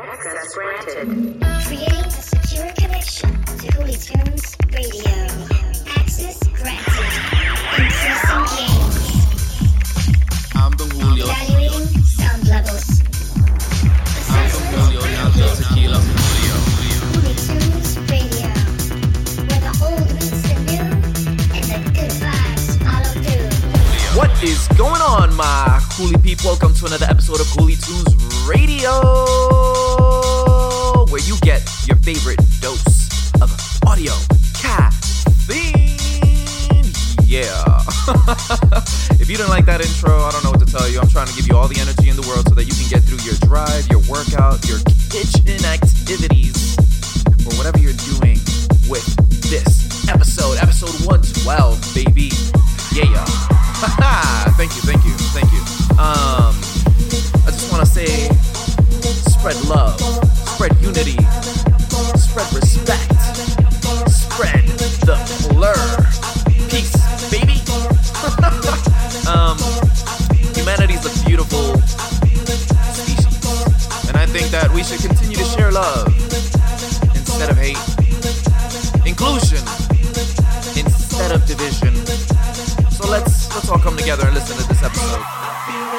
Access granted. Creating a secure connection to Holy Tunes Radio. Access granted. Increasing gains. I'm the Julio. Evaluating sound levels. I'm the Julio, not the tequila. Holy Tunes Radio. Where the old meets the new and the good vibes follow through. What is going on, my coolie peep? Welcome to another episode of Coolie Tunes Radio, where you get your favorite dose of audio caffeine. Yeah. if you didn't like that intro, I don't know what to tell you. I'm trying to give you all the energy in the world so that you can get through your drive, your workout, your kitchen activities, or whatever you're doing with this episode, episode 112, baby. Yeah. thank you, thank you, thank you. Um, I just want to say, spread love, spread unity, spread respect, spread the blur. Peace, baby. um, humanity's a beautiful species, and I think that we should continue to share love instead of hate, inclusion instead of division. So let's let's all come together and listen to this episode.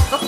Oh, oh.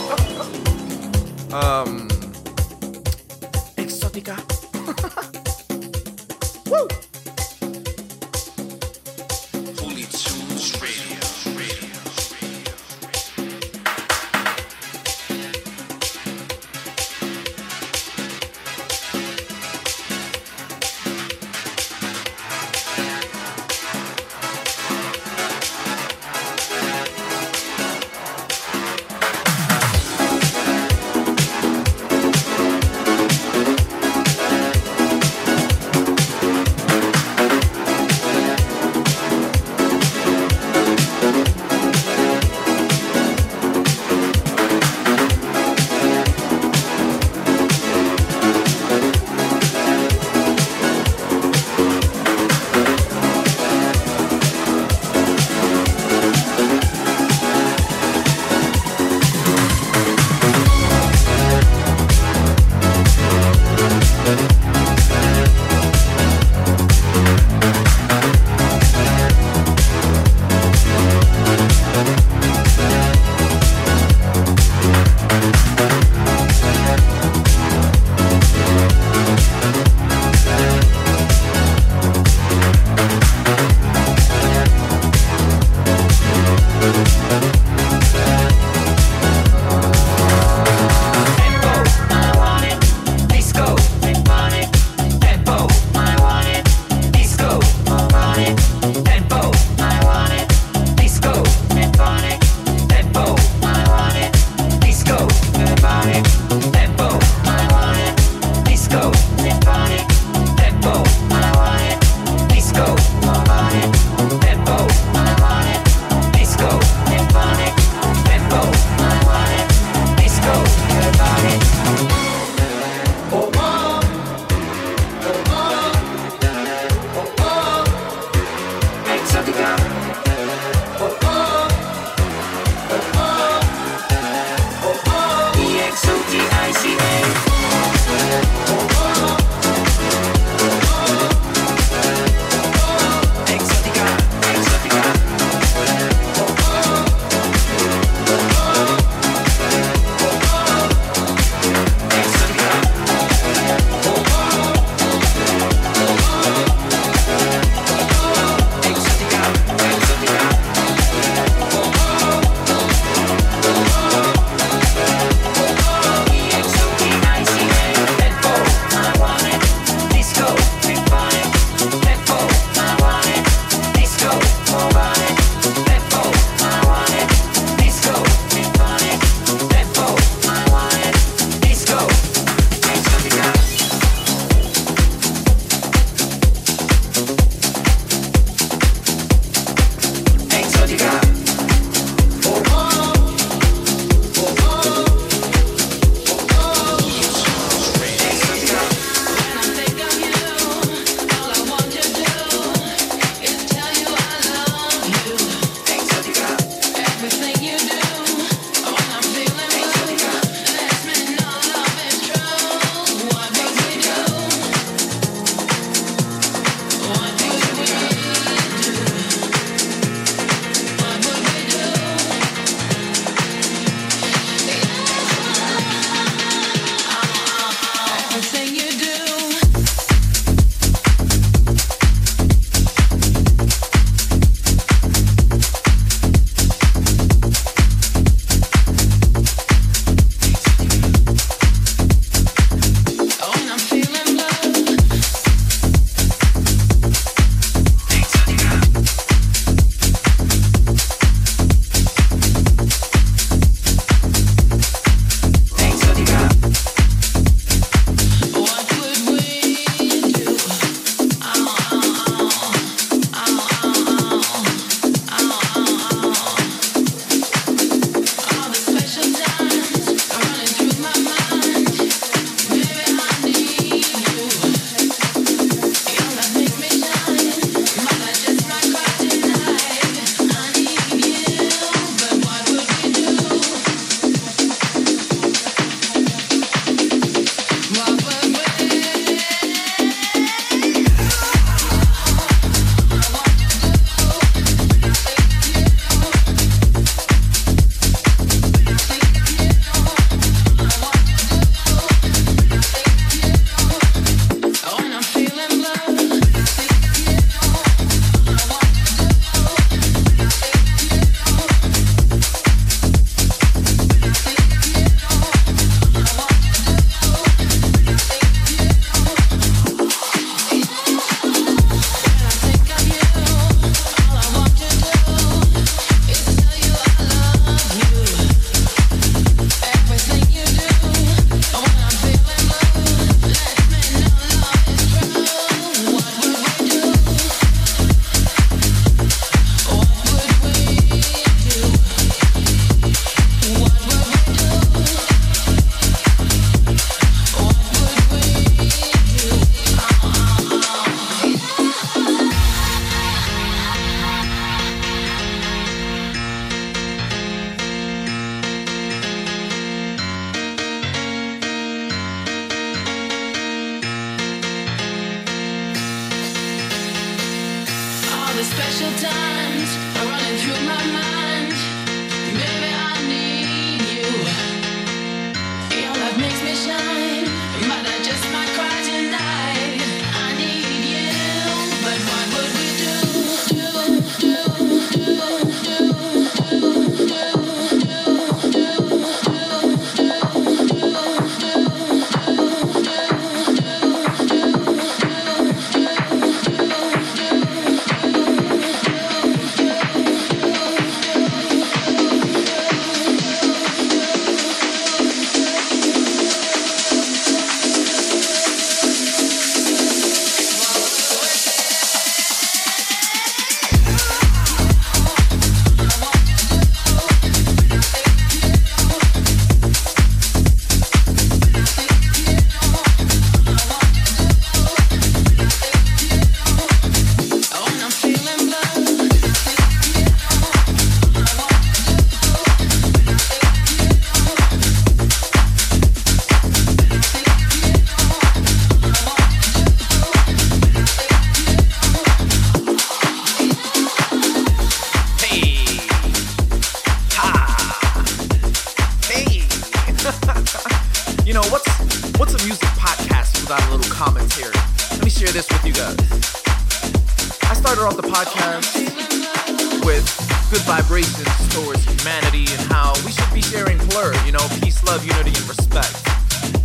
Love, unity, and respect.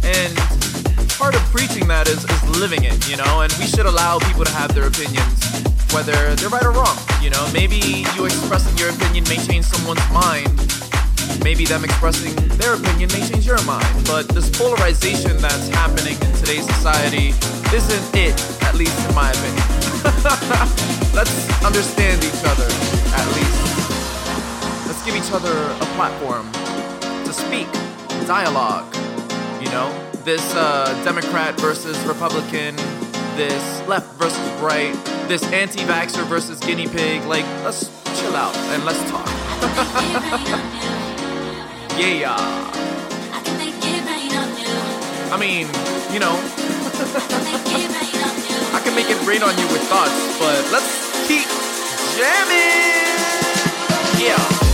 And part of preaching that is, is living it, you know, and we should allow people to have their opinions, whether they're right or wrong. You know, maybe you expressing your opinion may change someone's mind. Maybe them expressing their opinion may change your mind. But this polarization that's happening in today's society isn't it, at least in my opinion. Let's understand each other, at least. Let's give each other a platform to speak, dialogue. You know, this uh, Democrat versus Republican, this left versus right, this anti-vaxxer versus guinea pig. Like, let's chill out and let's talk. yeah. I mean, you know, I can make it rain on you with thoughts, but let's keep jamming. Yeah.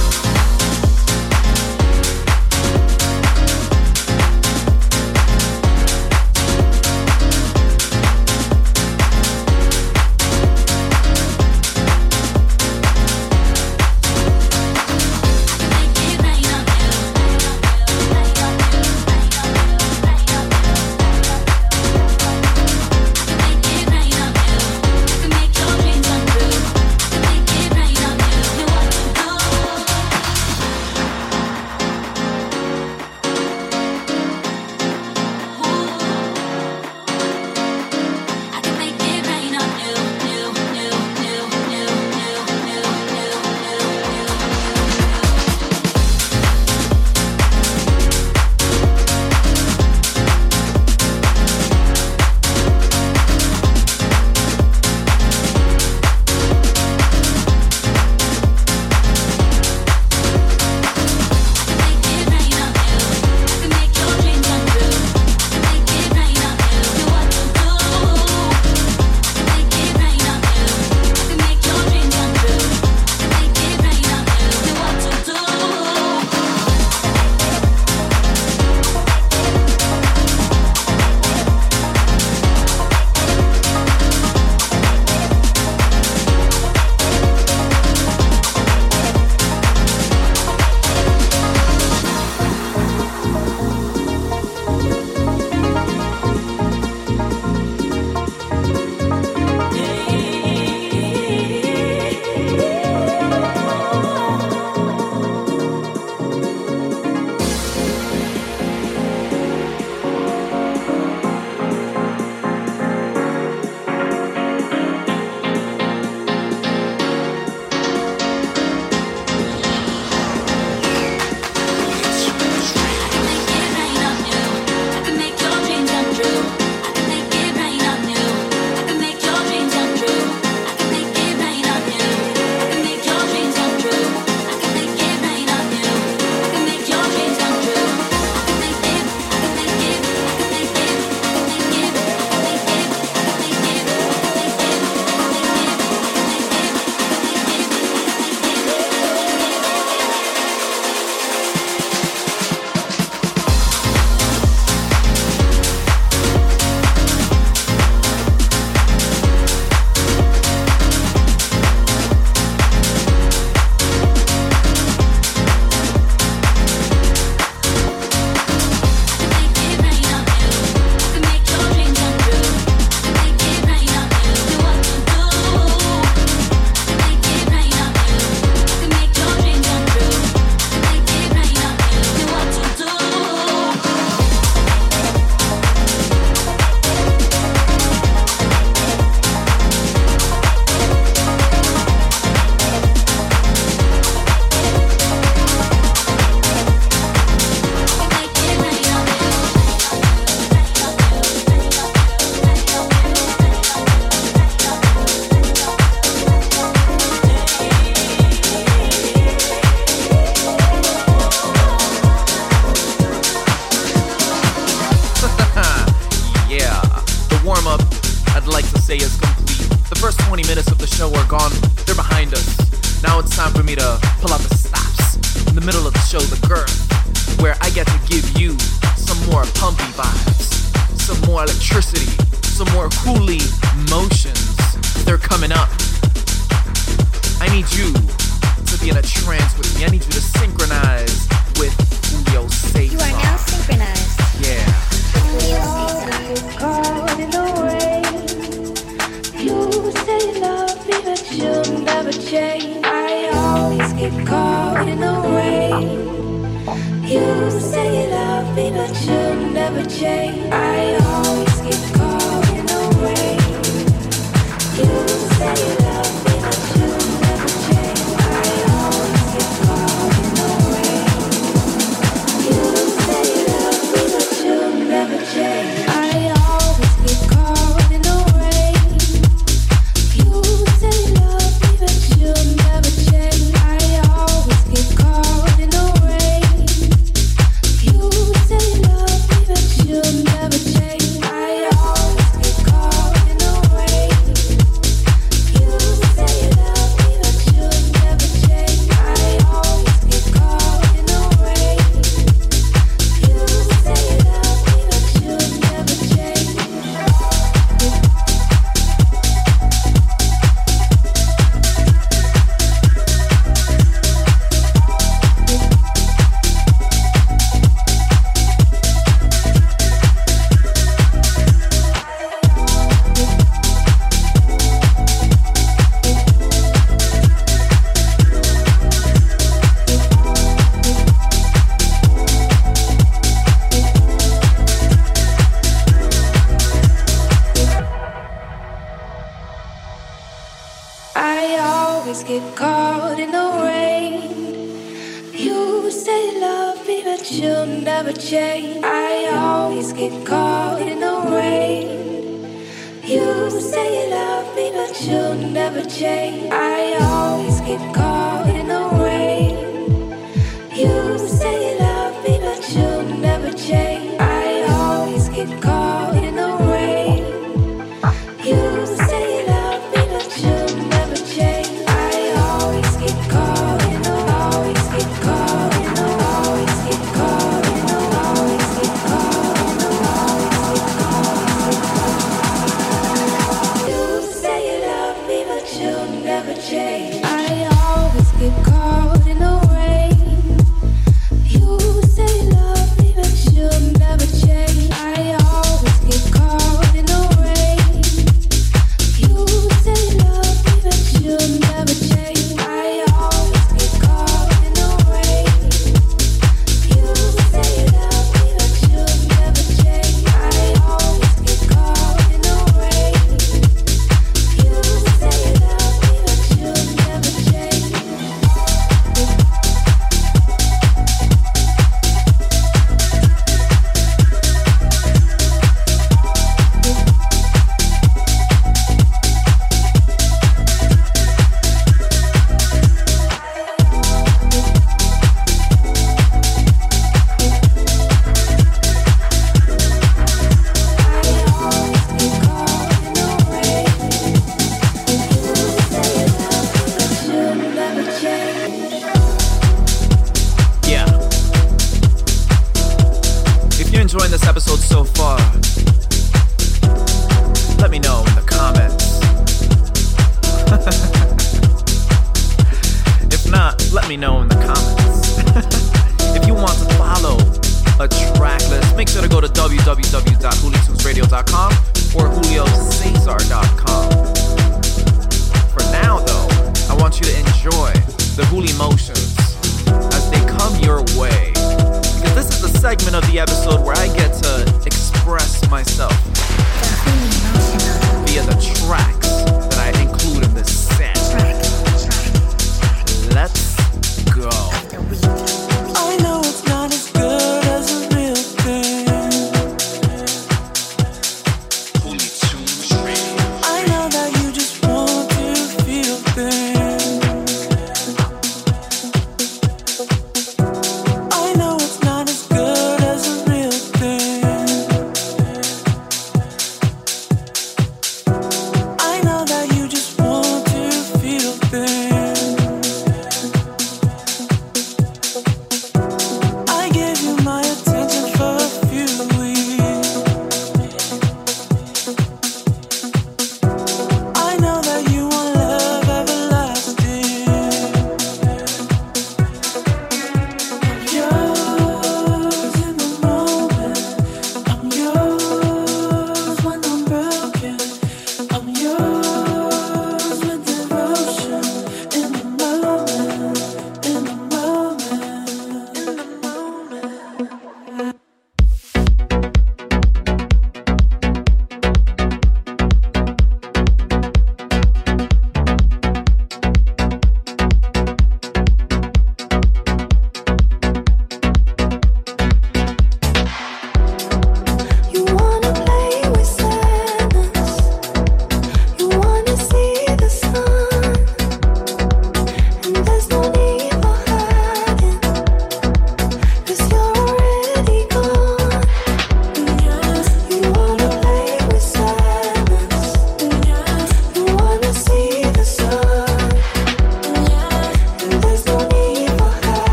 yeah.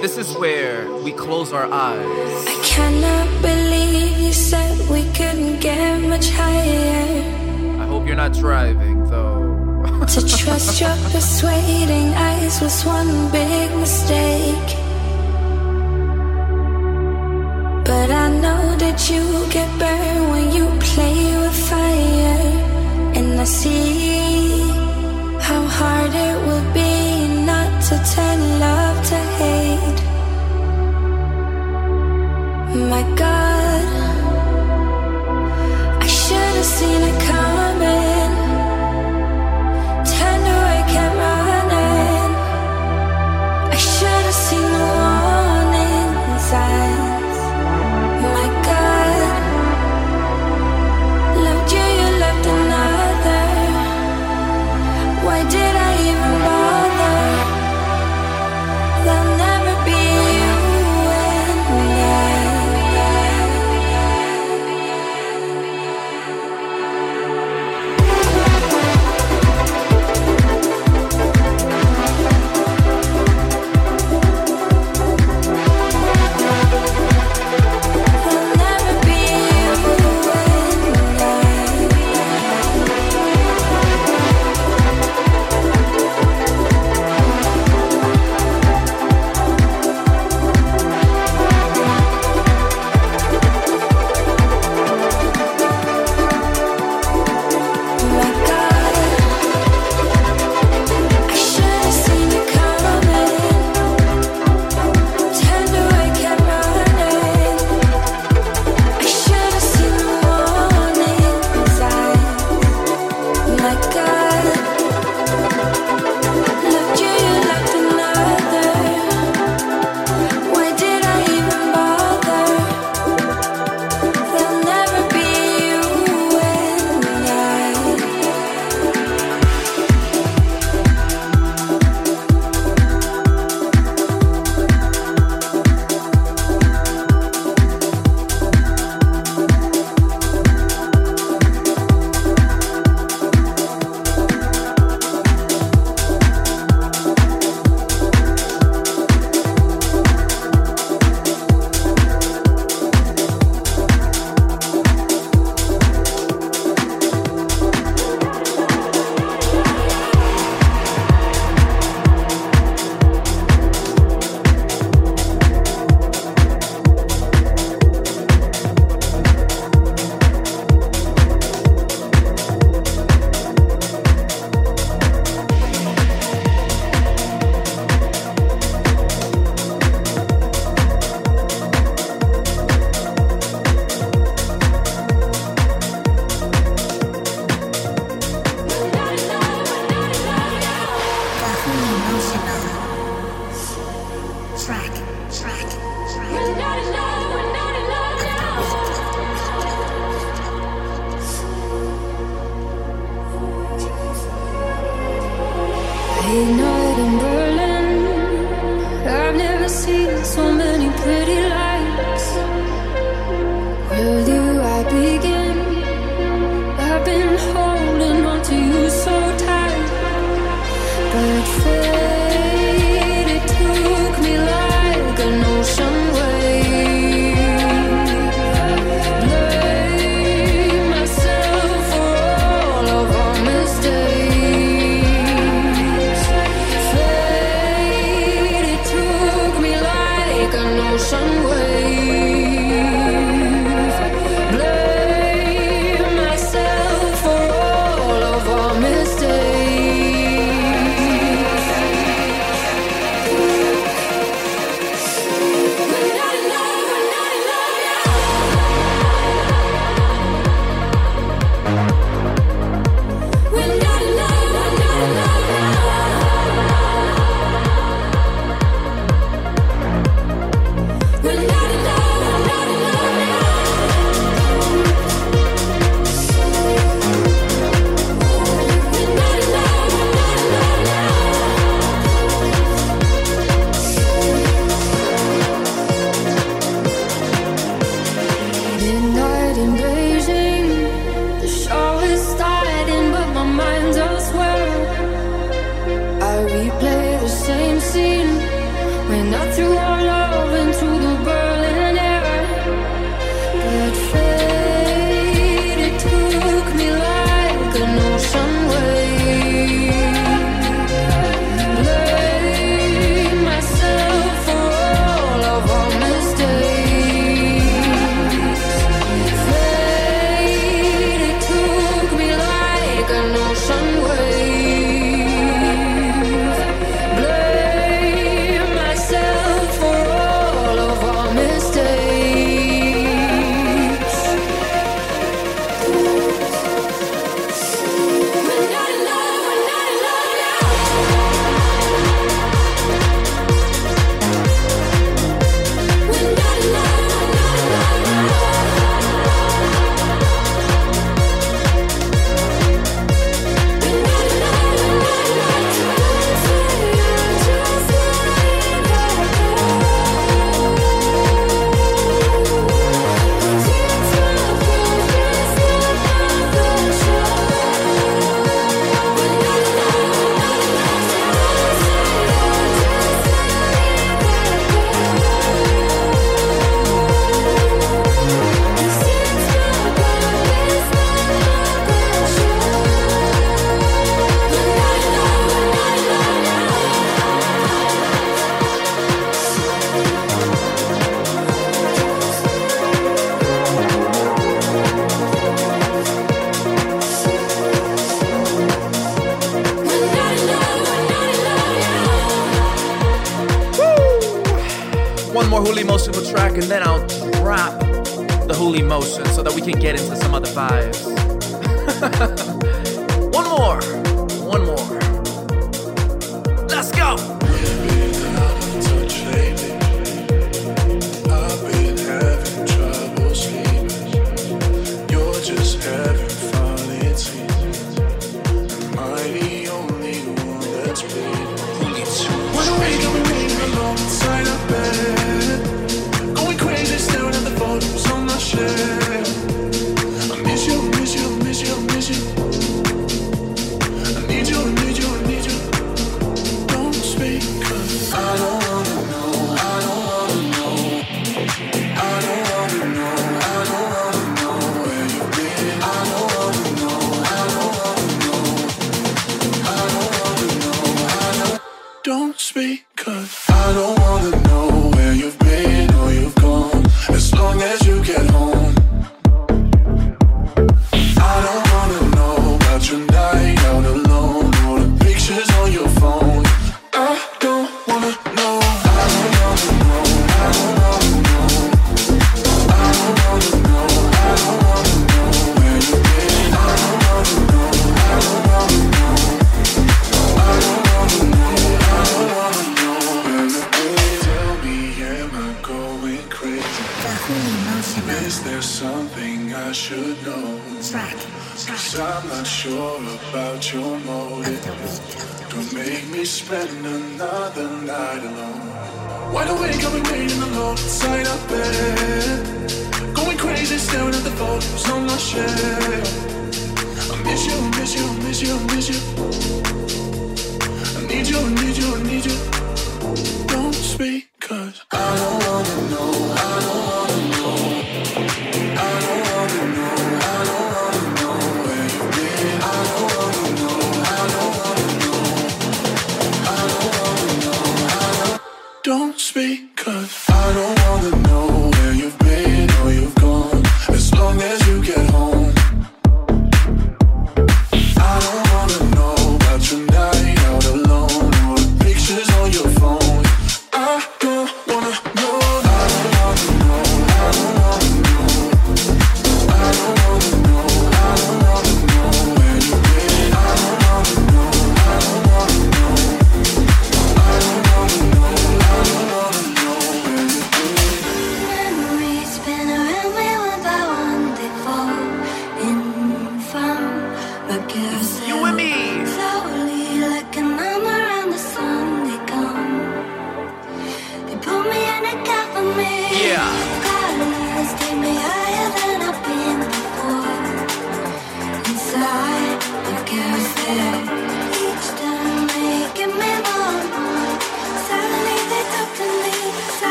this is where we close our eyes. I cannot believe you said we couldn't get much higher. I hope you're not driving though. to trust your persuading eyes was one big mistake. But I know that you get burned when you play with fire, and I see how hard it will be to turn love to hate. My God, I should have seen it. coming. I don't wanna know where you've been or you've gone. As long as you get home.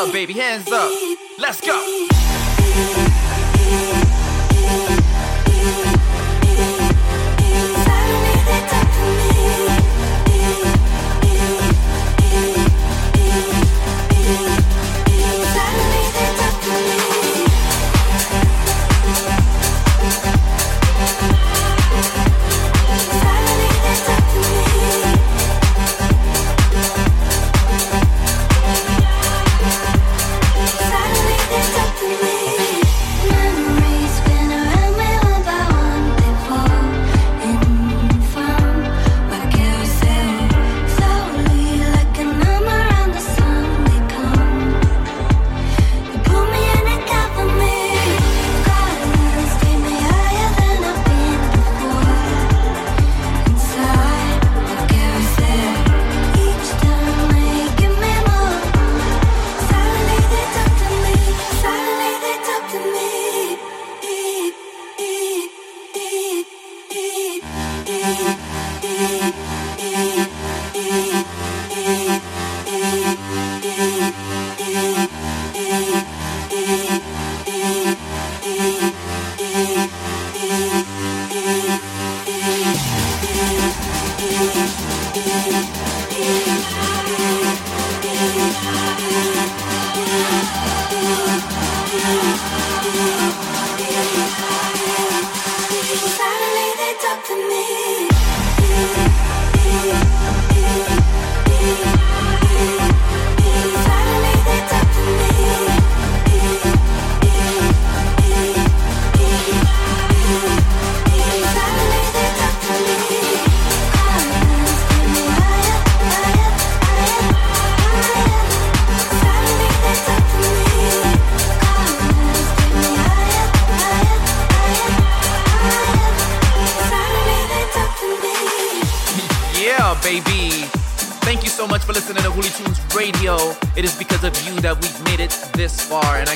up, baby, hands up. Let's go.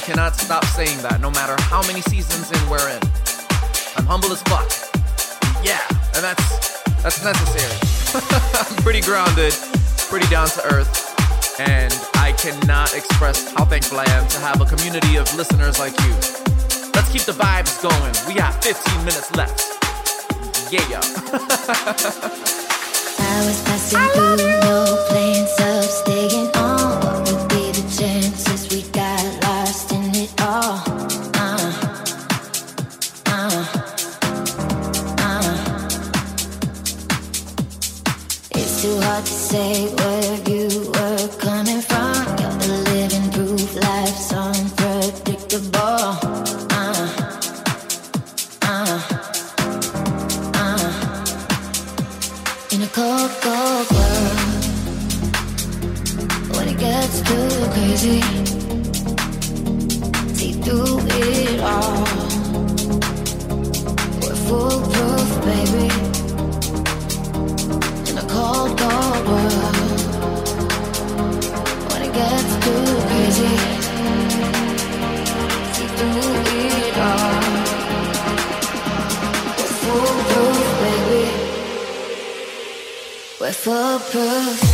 cannot stop saying that, no matter how many seasons in we're in. I'm humble as fuck. Yeah, and that's that's necessary. I'm pretty grounded, pretty down to earth, and I cannot express how thankful I am to have a community of listeners like you. Let's keep the vibes going. We got 15 minutes left. Yeah. I was passing I through you. no of staying. gets too crazy. It all. We're foolproof, baby. We're foolproof.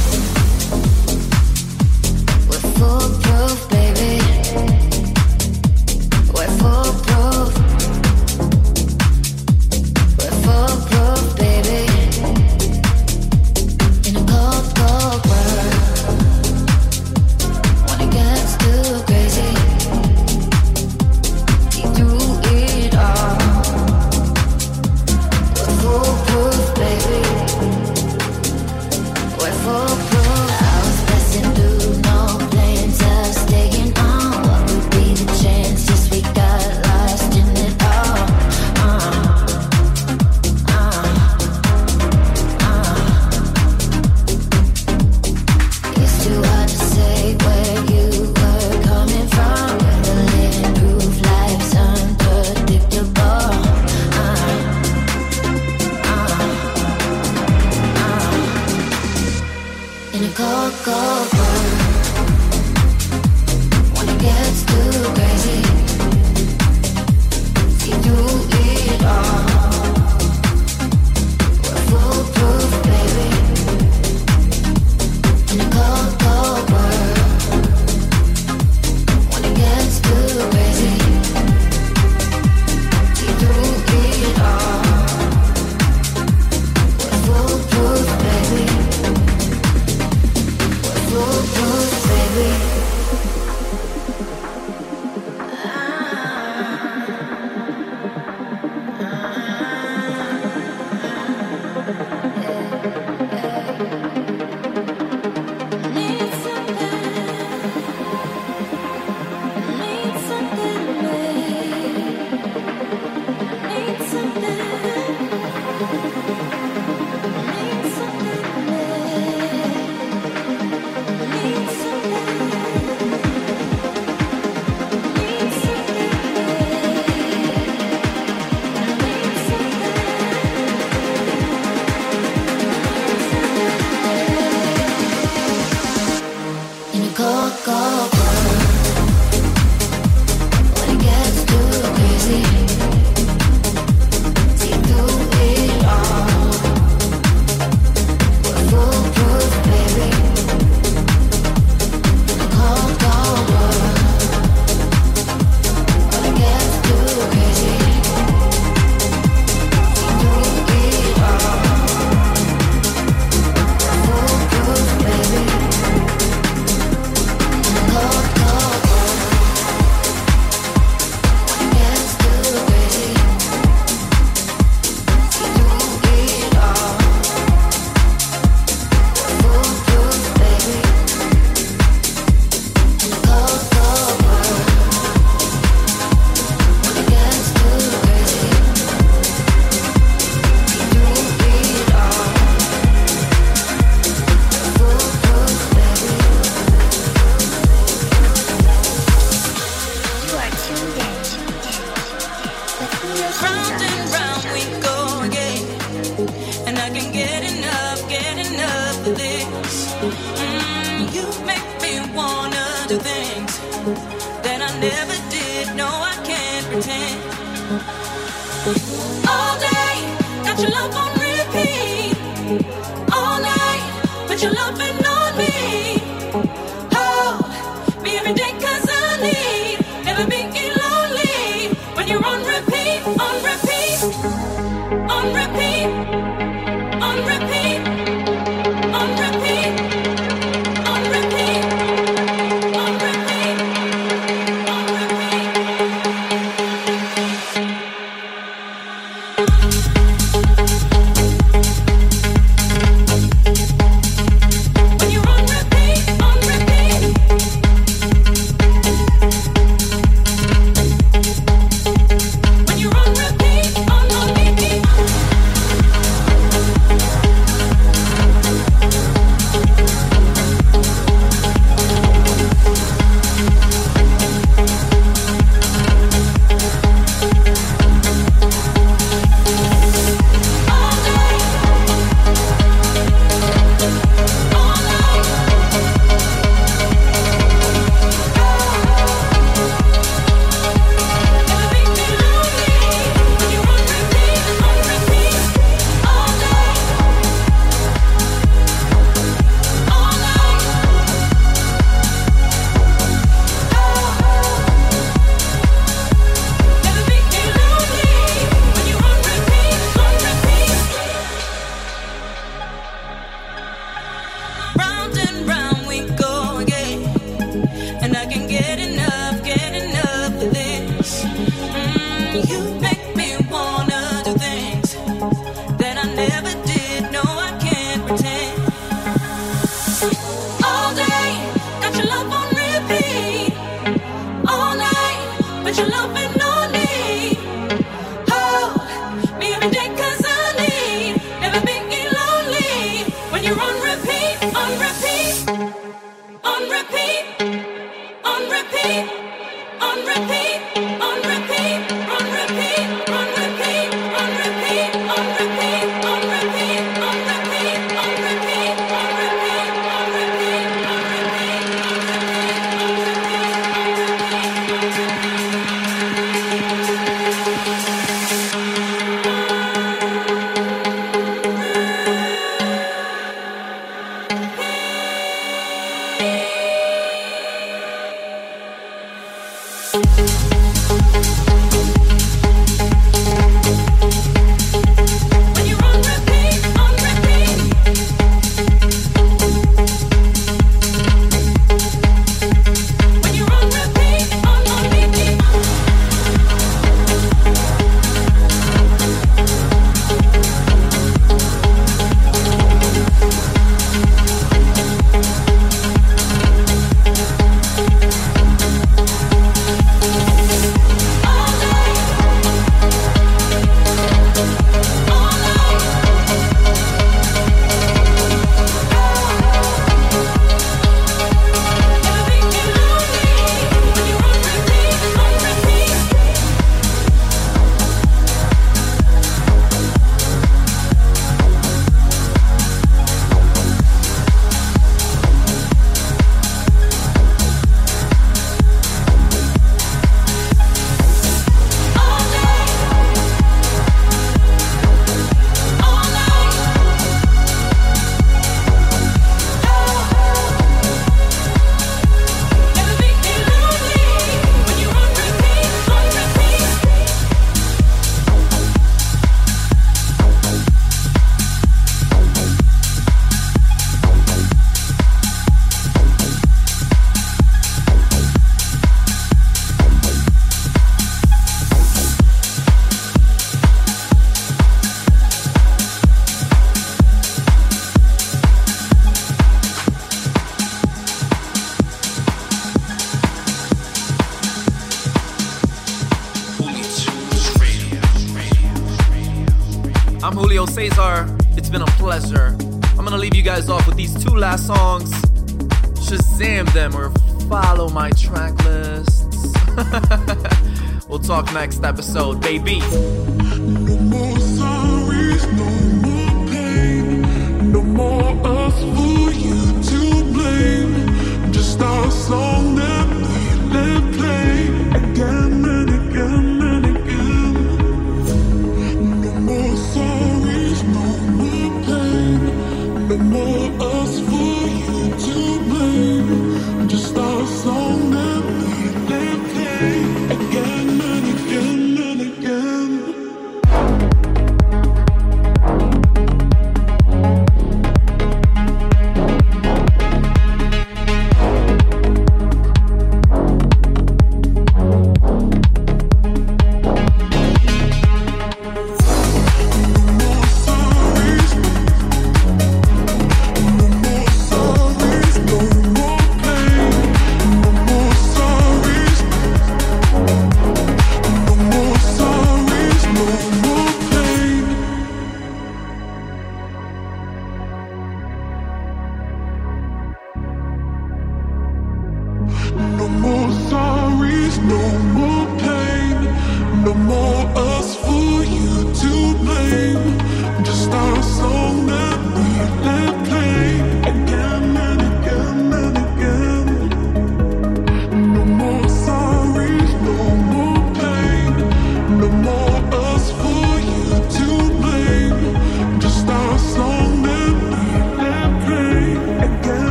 All day, got your love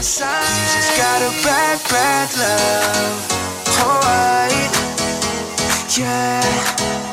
my just got a bad, bad love. Oh, Alright, yeah.